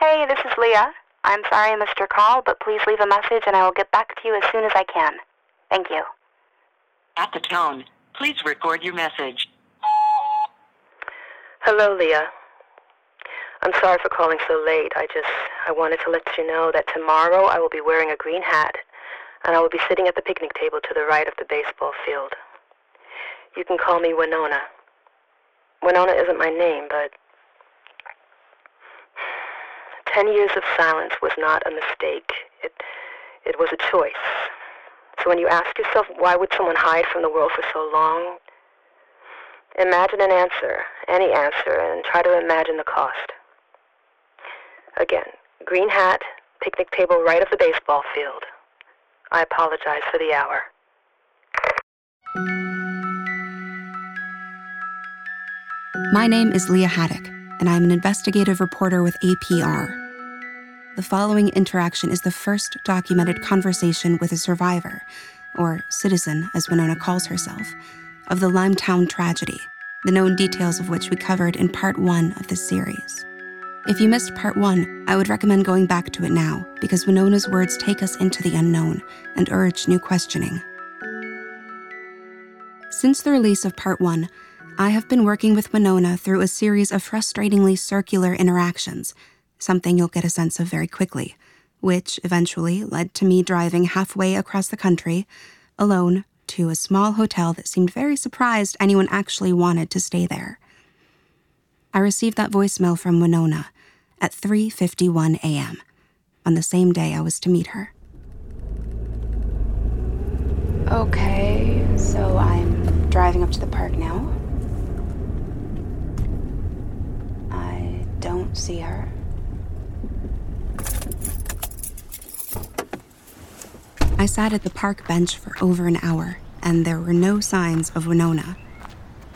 Hey, this is Lia. I'm sorry I missed your call, but please leave a message and I will get back to you as soon as I can. Thank you. At the tone, please record your message. Hello, Lia. I'm sorry for calling so late. I just I wanted to let you know that tomorrow I will be wearing a green hat and I will be sitting at the picnic table to the right of the baseball field. You can call me Winona. Winona isn't my name, but Ten years of silence was not a mistake. It, it was a choice. So when you ask yourself, why would someone hide from the world for so long? Imagine an answer, any answer, and try to imagine the cost. Again, green hat, picnic table right of the baseball field. I apologize for the hour. My name is Lia Haddock, and I'm an investigative reporter with APR. The following interaction is the first documented conversation with a survivor, or citizen as Winona calls herself, of the Limetown tragedy, the known details of which we covered in part one of this series. If you missed part one, I would recommend going back to it now because Winona's words take us into the unknown and urge new questioning. Since the release of part one, I have been working with Winona through a series of frustratingly circular interactions something you'll get a sense of very quickly, which eventually led to me driving halfway across the country, alone, to a small hotel that seemed very surprised anyone actually wanted to stay there. I received that voicemail from Winona at 3:51 a.m. on the same day I was to meet her. Okay, so I'm driving up to the park now. I don't see her. I sat at the park bench for over an hour, and there were no signs of Winona.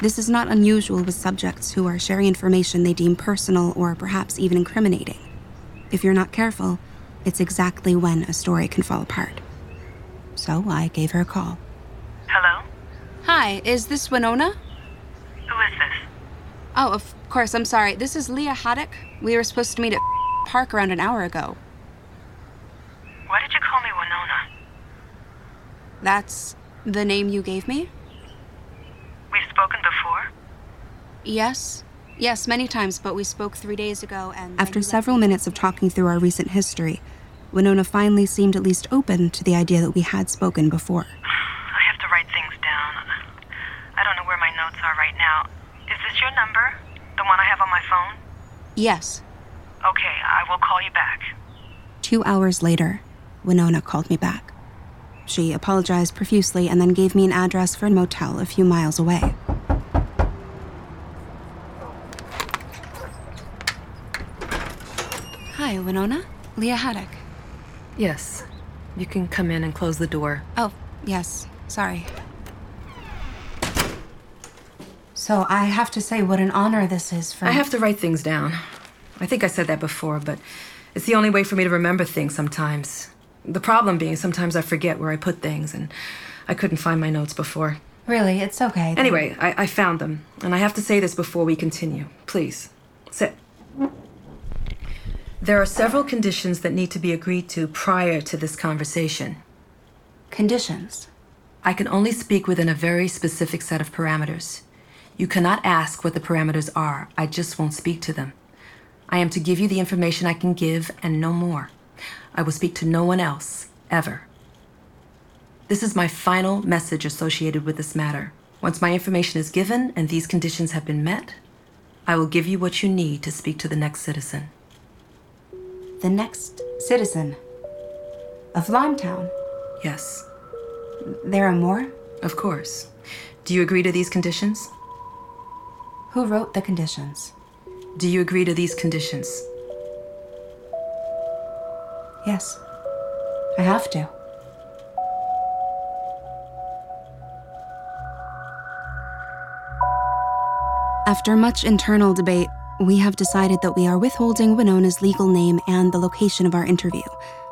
This is not unusual with subjects who are sharing information they deem personal or perhaps even incriminating. If you're not careful, it's exactly when a story can fall apart. So I gave her a call. Hello? Hi, is this Winona? Who is this? Oh, of course, I'm sorry. This is Lia Haddock. We were supposed to meet at park around an hour ago. Why did you call me Winona? That's the name you gave me? We've spoken before? Yes. Yes, many times, but we spoke three days ago and. After several minutes of talking through our recent history, Winona finally seemed at least open to the idea that we had spoken before. I have to write things down. I don't know where my notes are right now. Is this your number? The one I have on my phone? Yes. Okay, I will call you back. Two hours later, Winona called me back. She apologized profusely and then gave me an address for a motel a few miles away. Hi, Winona. Lia Haddock. Yes. You can come in and close the door. Oh, yes. Sorry. So I have to say what an honor this is for. I have to write things down. I think I said that before, but it's the only way for me to remember things sometimes. The problem being, sometimes I forget where I put things, and I couldn't find my notes before. Really, it's okay. Anyway, I, I found them, and I have to say this before we continue. Please, sit. There are several conditions that need to be agreed to prior to this conversation. Conditions? I can only speak within a very specific set of parameters. You cannot ask what the parameters are, I just won't speak to them. I am to give you the information I can give and no more. I will speak to no one else, ever. This is my final message associated with this matter. Once my information is given and these conditions have been met, I will give you what you need to speak to the next citizen. The next citizen of Limetown? Yes. There are more? Of course. Do you agree to these conditions? Who wrote the conditions? Do you agree to these conditions? Yes. I have to. After much internal debate, we have decided that we are withholding Winona's legal name and the location of our interview,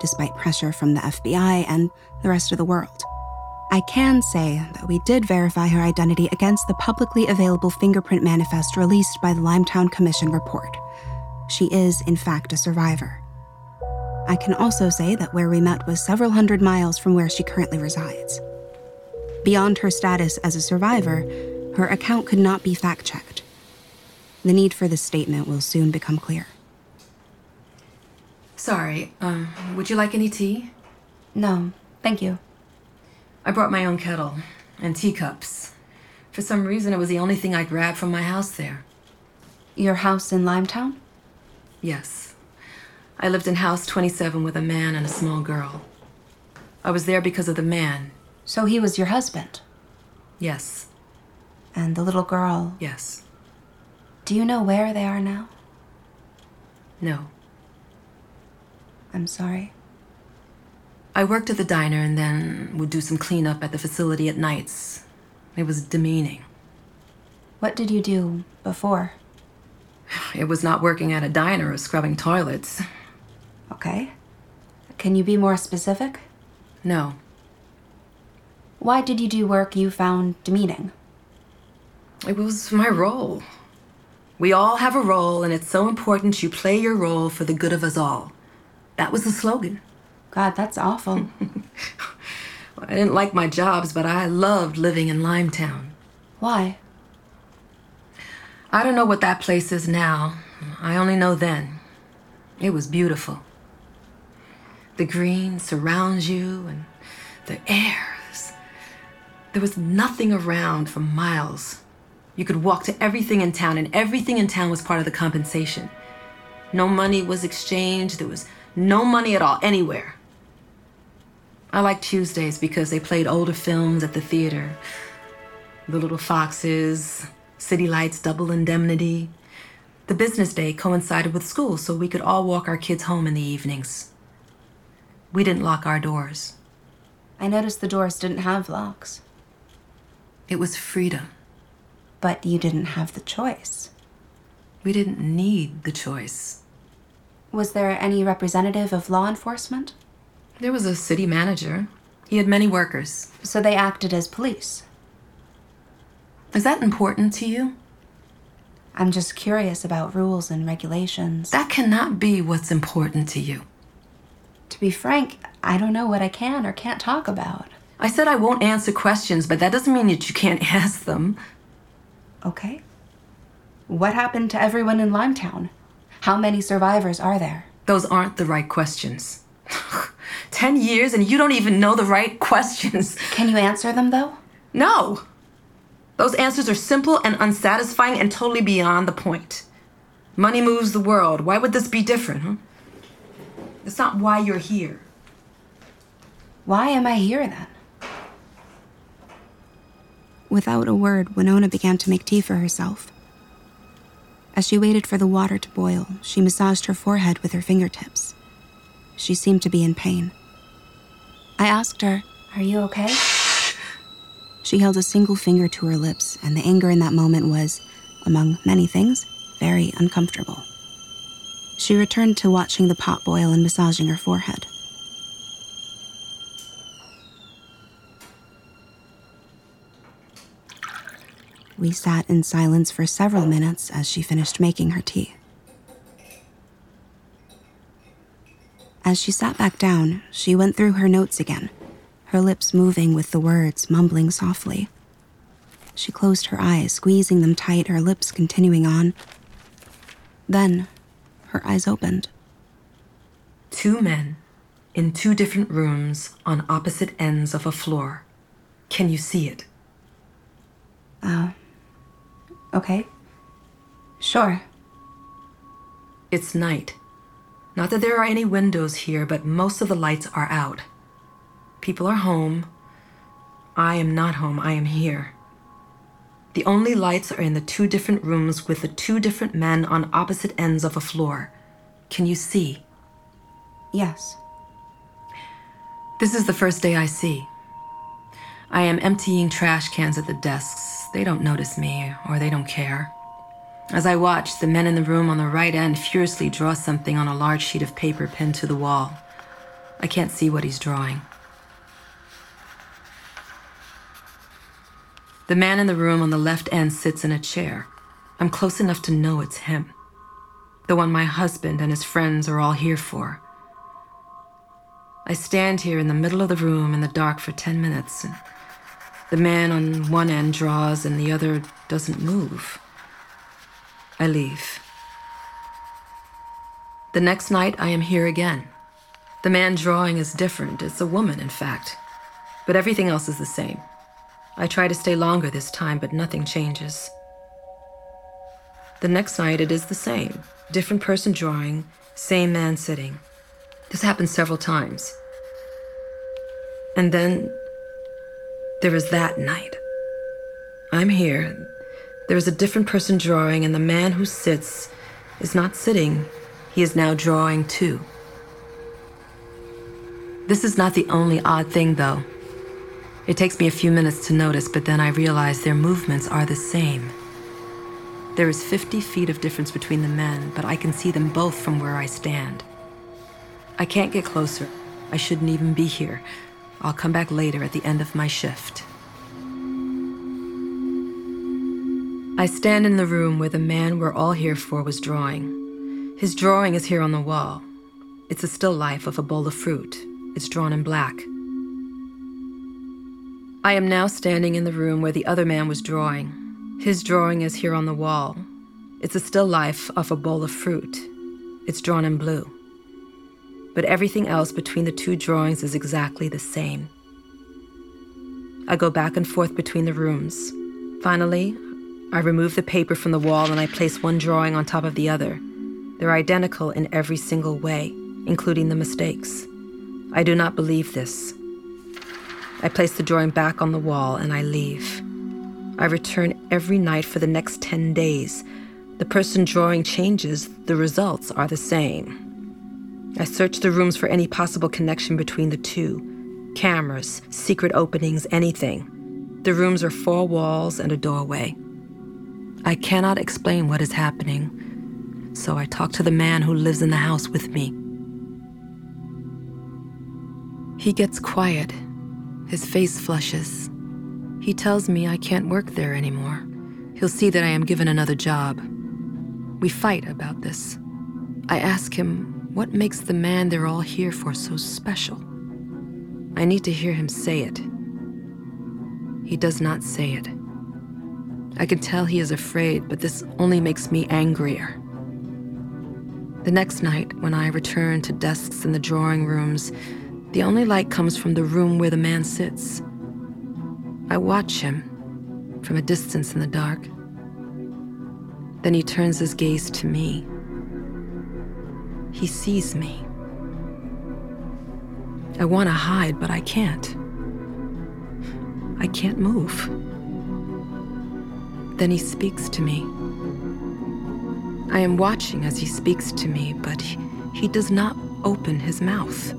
despite pressure from the FBI and the rest of the world. I can say that we did verify her identity against the publicly available fingerprint manifest released by the Limetown Commission report. She is, in fact, a survivor. I can also say that where we met was several hundred miles from where she currently resides. Beyond her status as a survivor, her account could not be fact checked. The need for this statement will soon become clear. Sorry, um, would you like any tea? No, thank you. I brought my own kettle and teacups. For some reason, it was the only thing I grabbed from my house there. Your house in Limetown? Yes. I lived in house 27 with a man and a small girl. I was there because of the man. So he was your husband? Yes. And the little girl? Yes. Do you know where they are now? No. I'm sorry. I worked at the diner and then would do some cleanup at the facility at nights. It was demeaning. What did you do before? It was not working at a diner or scrubbing toilets. Okay. Can you be more specific? No. Why did you do work you found demeaning? It was my role. We all have a role, and it's so important you play your role for the good of us all. That was the slogan. God, that's awful. I didn't like my jobs, but I loved living in Limetown. Why? I don't know what that place is now. I only know then. It was beautiful. The green surrounds you, and the airs. There was nothing around for miles. You could walk to everything in town, and everything in town was part of the compensation. No money was exchanged. There was no money at all, anywhere. I liked Tuesdays because they played older films at the theater. The Little Foxes, City Lights, Double Indemnity. The business day coincided with school, so we could all walk our kids home in the evenings. We didn't lock our doors. I noticed the doors didn't have locks. It was freedom. But you didn't have the choice. We didn't need the choice. Was there any representative of law enforcement? There was a city manager. He had many workers. So they acted as police. Is that important to you? I'm just curious about rules and regulations. That cannot be what's important to you. To be frank, I don't know what I can or can't talk about. I said I won't answer questions, but that doesn't mean that you can't ask them. Okay. What happened to everyone in Limetown? How many survivors are there? Those aren't the right questions. Ten years and you don't even know the right questions. Can you answer them, though? No. Those answers are simple and unsatisfying and totally beyond the point. Money moves the world. Why would this be different, huh? It's not why you're here. Why am I here then? Without a word, Winona began to make tea for herself. As she waited for the water to boil, she massaged her forehead with her fingertips. She seemed to be in pain. I asked her, Are you okay? She held a single finger to her lips, and the anger in that moment was, among many things, very uncomfortable. She returned to watching the pot boil and massaging her forehead. We sat in silence for several minutes as she finished making her tea. As she sat back down, she went through her notes again, her lips moving with the words, mumbling softly. She closed her eyes, squeezing them tight, her lips continuing on. Then, her eyes opened. Two men in two different rooms on opposite ends of a floor. Can you see it? Uh, okay. Sure. It's night. Not that there are any windows here, but most of the lights are out. People are home. I am not home, I am here. The only lights are in the two different rooms with the two different men on opposite ends of a floor. Can you see? Yes. This is the first day I see. I am emptying trash cans at the desks. They don't notice me, or they don't care. As I watch, the men in the room on the right end furiously draw something on a large sheet of paper pinned to the wall. I can't see what he's drawing. The man in the room on the left end sits in a chair. I'm close enough to know it's him. The one my husband and his friends are all here for. I stand here in the middle of the room in the dark for 10 minutes, and the man on one end draws and the other doesn't move. I leave. The next night, I am here again. The man drawing is different. It's a woman, in fact. But everything else is the same. I try to stay longer this time, but nothing changes. The next night, it is the same. Different person drawing, same man sitting. This happens several times. And then there is that night. I'm here. There is a different person drawing, and the man who sits is not sitting, he is now drawing too. This is not the only odd thing, though. It takes me a few minutes to notice, but then I realize their movements are the same. There is 50 feet of difference between the men, but I can see them both from where I stand. I can't get closer. I shouldn't even be here. I'll come back later at the end of my shift. I stand in the room where the man we're all here for was drawing. His drawing is here on the wall. It's a still life of a bowl of fruit. It's drawn in black. I am now standing in the room where the other man was drawing. His drawing is here on the wall. It's a still life of a bowl of fruit. It's drawn in blue but everything else between the two drawings is exactly the same. I go back and forth between the rooms. Finally, I remove the paper from the wall and I place one drawing on top of the other. They're identical in every single way, including the mistakes. I do not believe this. I place the drawing back on the wall and I leave. I return every night for the next 10 days. The person drawing changes, the results are the same. I search the rooms for any possible connection between the two cameras, secret openings, anything. The rooms are four walls and a doorway. I cannot explain what is happening, so I talk to the man who lives in the house with me. He gets quiet. His face flushes. He tells me I can't work there anymore. He'll see that I am given another job. We fight about this. I ask him what makes the man they're all here for so special? I need to hear him say it. He does not say it. I can tell he is afraid, but this only makes me angrier. The next night, when I return to desks in the drawing rooms, the only light comes from the room where the man sits. I watch him from a distance in the dark. Then he turns his gaze to me. He sees me. I want to hide, but I can't. I can't move. Then he speaks to me. I am watching as he speaks to me, but he, he does not open his mouth.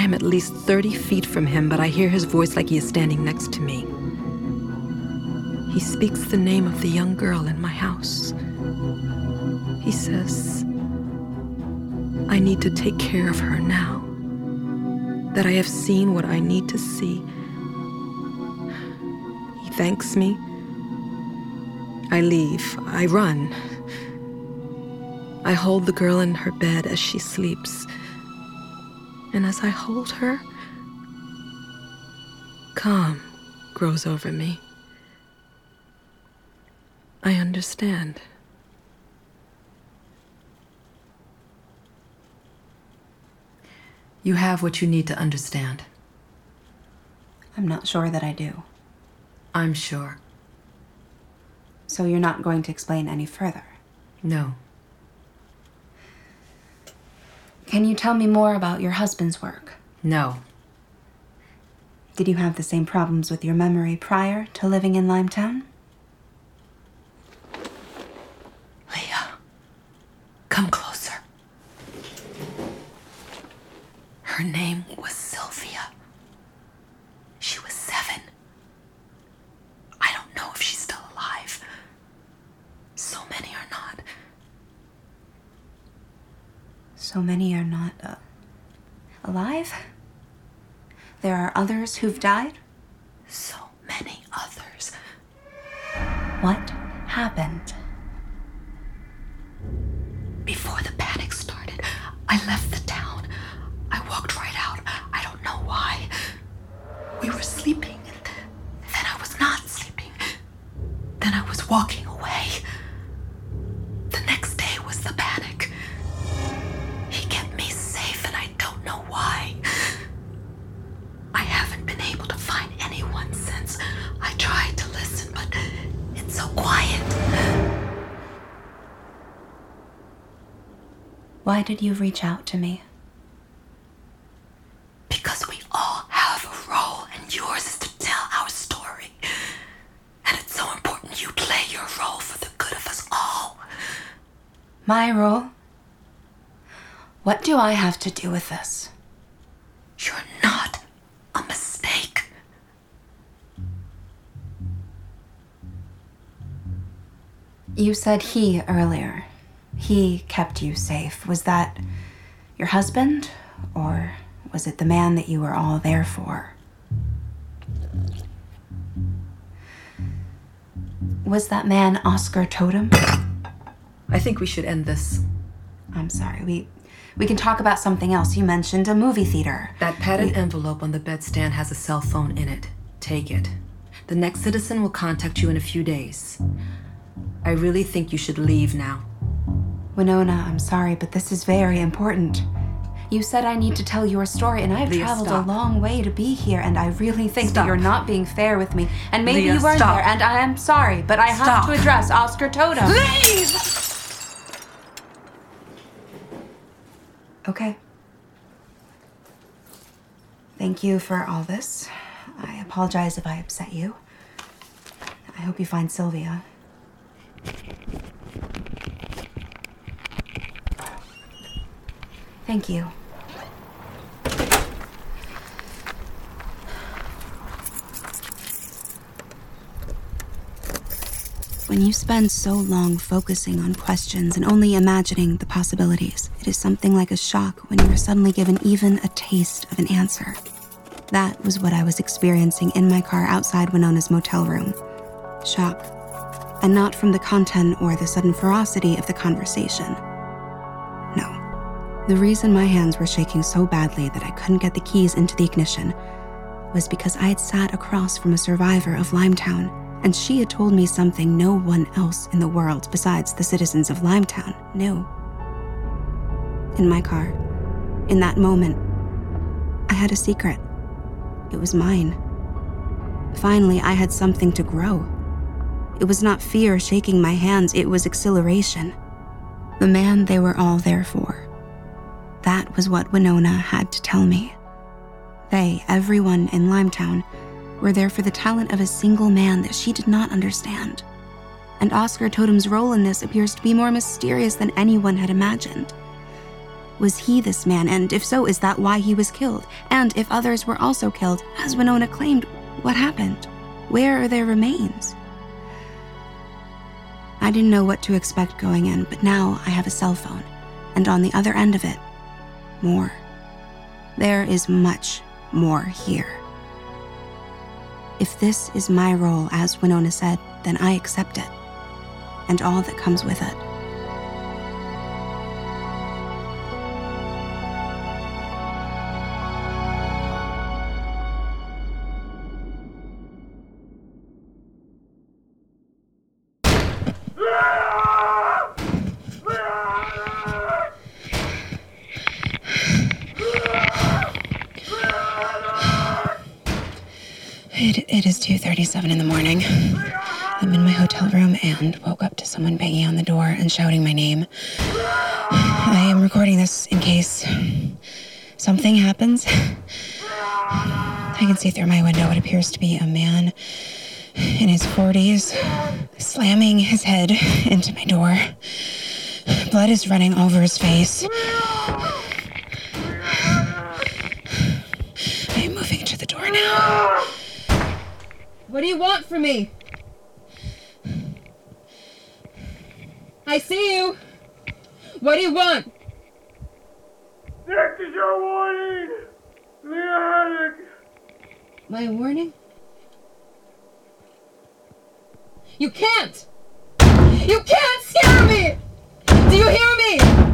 I am at least 30 feet from him, but I hear his voice like he is standing next to me. He speaks the name of the young girl in my house. He says, I need to take care of her now. That I have seen what I need to see. He thanks me. I leave. I run. I hold the girl in her bed as she sleeps and as I hold her, calm grows over me. I understand. You have what you need to understand. I'm not sure that I do. I'm sure. So you're not going to explain any further? No. Can you tell me more about your husband's work? No. Did you have the same problems with your memory prior to living in Limetown? Lia, come closer. Her name was Sylvia. She was seven. I don't know if she's still alive. So many are not. So many are not uh, alive? There are others who've died? Why did you reach out to me? Because we all have a role, and yours is to tell our story. And it's so important you play your role for the good of us all. My role? What do I have to do with this? You're not a mistake. You said he earlier. He kept you safe. Was that your husband? Or was it the man that you were all there for? Was that man Oscar Totem? I think we should end this. I'm sorry. We we can talk about something else. You mentioned a movie theater. That padded envelope on the bedstand has a cell phone in it. Take it. The next citizen will contact you in a few days. I really think you should leave now. Winona, I'm sorry, but this is very important. You said I need to tell your story, and I've Lia, traveled stop. a long way to be here, and I really think that you're not being fair with me. And maybe Lia, you weren't stop. there, and I am sorry, but I have to address Oscar Totem. Leave! Okay. Thank you for all this. I apologize if I upset you. I hope you find Sylvia. Thank you. When you spend so long focusing on questions and only imagining the possibilities, it is something like a shock when you are suddenly given even a taste of an answer. That was what I was experiencing in my car outside Winona's motel room. Shock. And not from the content or the sudden ferocity of the conversation. The reason my hands were shaking so badly that I couldn't get the keys into the ignition was because I had sat across from a survivor of Limetown, and she had told me something no one else in the world besides the citizens of Limetown knew. In my car, in that moment, I had a secret. It was mine. Finally, I had something to grow. It was not fear shaking my hands, it was exhilaration. The man they were all there for. That was what Winona had to tell me. They, everyone in Limetown, were there for the talent of a single man that she did not understand. And Oscar Totem's role in this appears to be more mysterious than anyone had imagined. Was he this man, and if so, is that why he was killed? And if others were also killed, as Winona claimed, what happened? Where are their remains? I didn't know what to expect going in, but now I have a cell phone, and on the other end of it, more. There is much more here. If this is my role, as Winona said, then I accept it and all that comes with it. Ah! It, is 2.37 in the morning. I'm in my hotel room and woke up to someone banging on the door and shouting my name. I am recording this in case something happens. I can see through my window what appears to be a man in his 40s slamming his head into my door. Blood is running over his face. I am moving to the door now. What do you want from me? I see you. What do you want? This is your warning! Lia My warning? You can't! You can't scare me! Do you hear me?